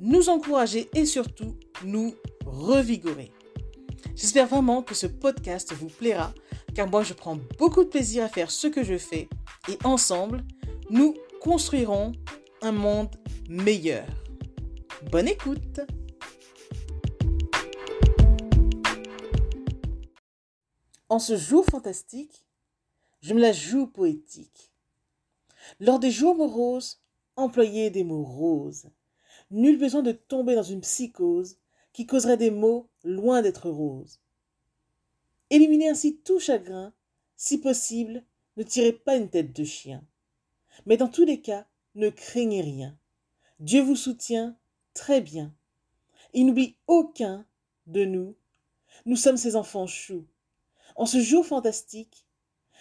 nous encourager et surtout nous revigorer. J'espère vraiment que ce podcast vous plaira car moi je prends beaucoup de plaisir à faire ce que je fais et ensemble, nous construirons un monde meilleur. Bonne écoute En ce jour fantastique, je me la joue poétique. Lors des jours moroses, employez des mots roses. Nul besoin de tomber dans une psychose qui causerait des mots loin d'être roses. Éliminez ainsi tout chagrin. Si possible, ne tirez pas une tête de chien. Mais dans tous les cas, ne craignez rien. Dieu vous soutient très bien. Il n'oublie aucun de nous. Nous sommes ses enfants choux. En ce jour fantastique,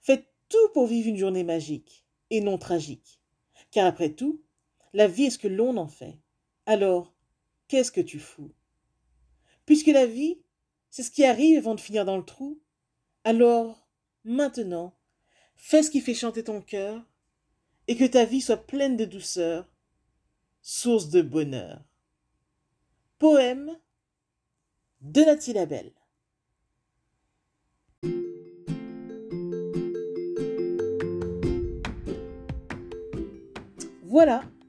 faites tout pour vivre une journée magique et non tragique. Car après tout, la vie est ce que l'on en fait. Alors, qu'est-ce que tu fous? Puisque la vie, c'est ce qui arrive avant de finir dans le trou, alors, maintenant, fais ce qui fait chanter ton cœur et que ta vie soit pleine de douceur, source de bonheur. Poème de Nathalie Labelle. Voilà,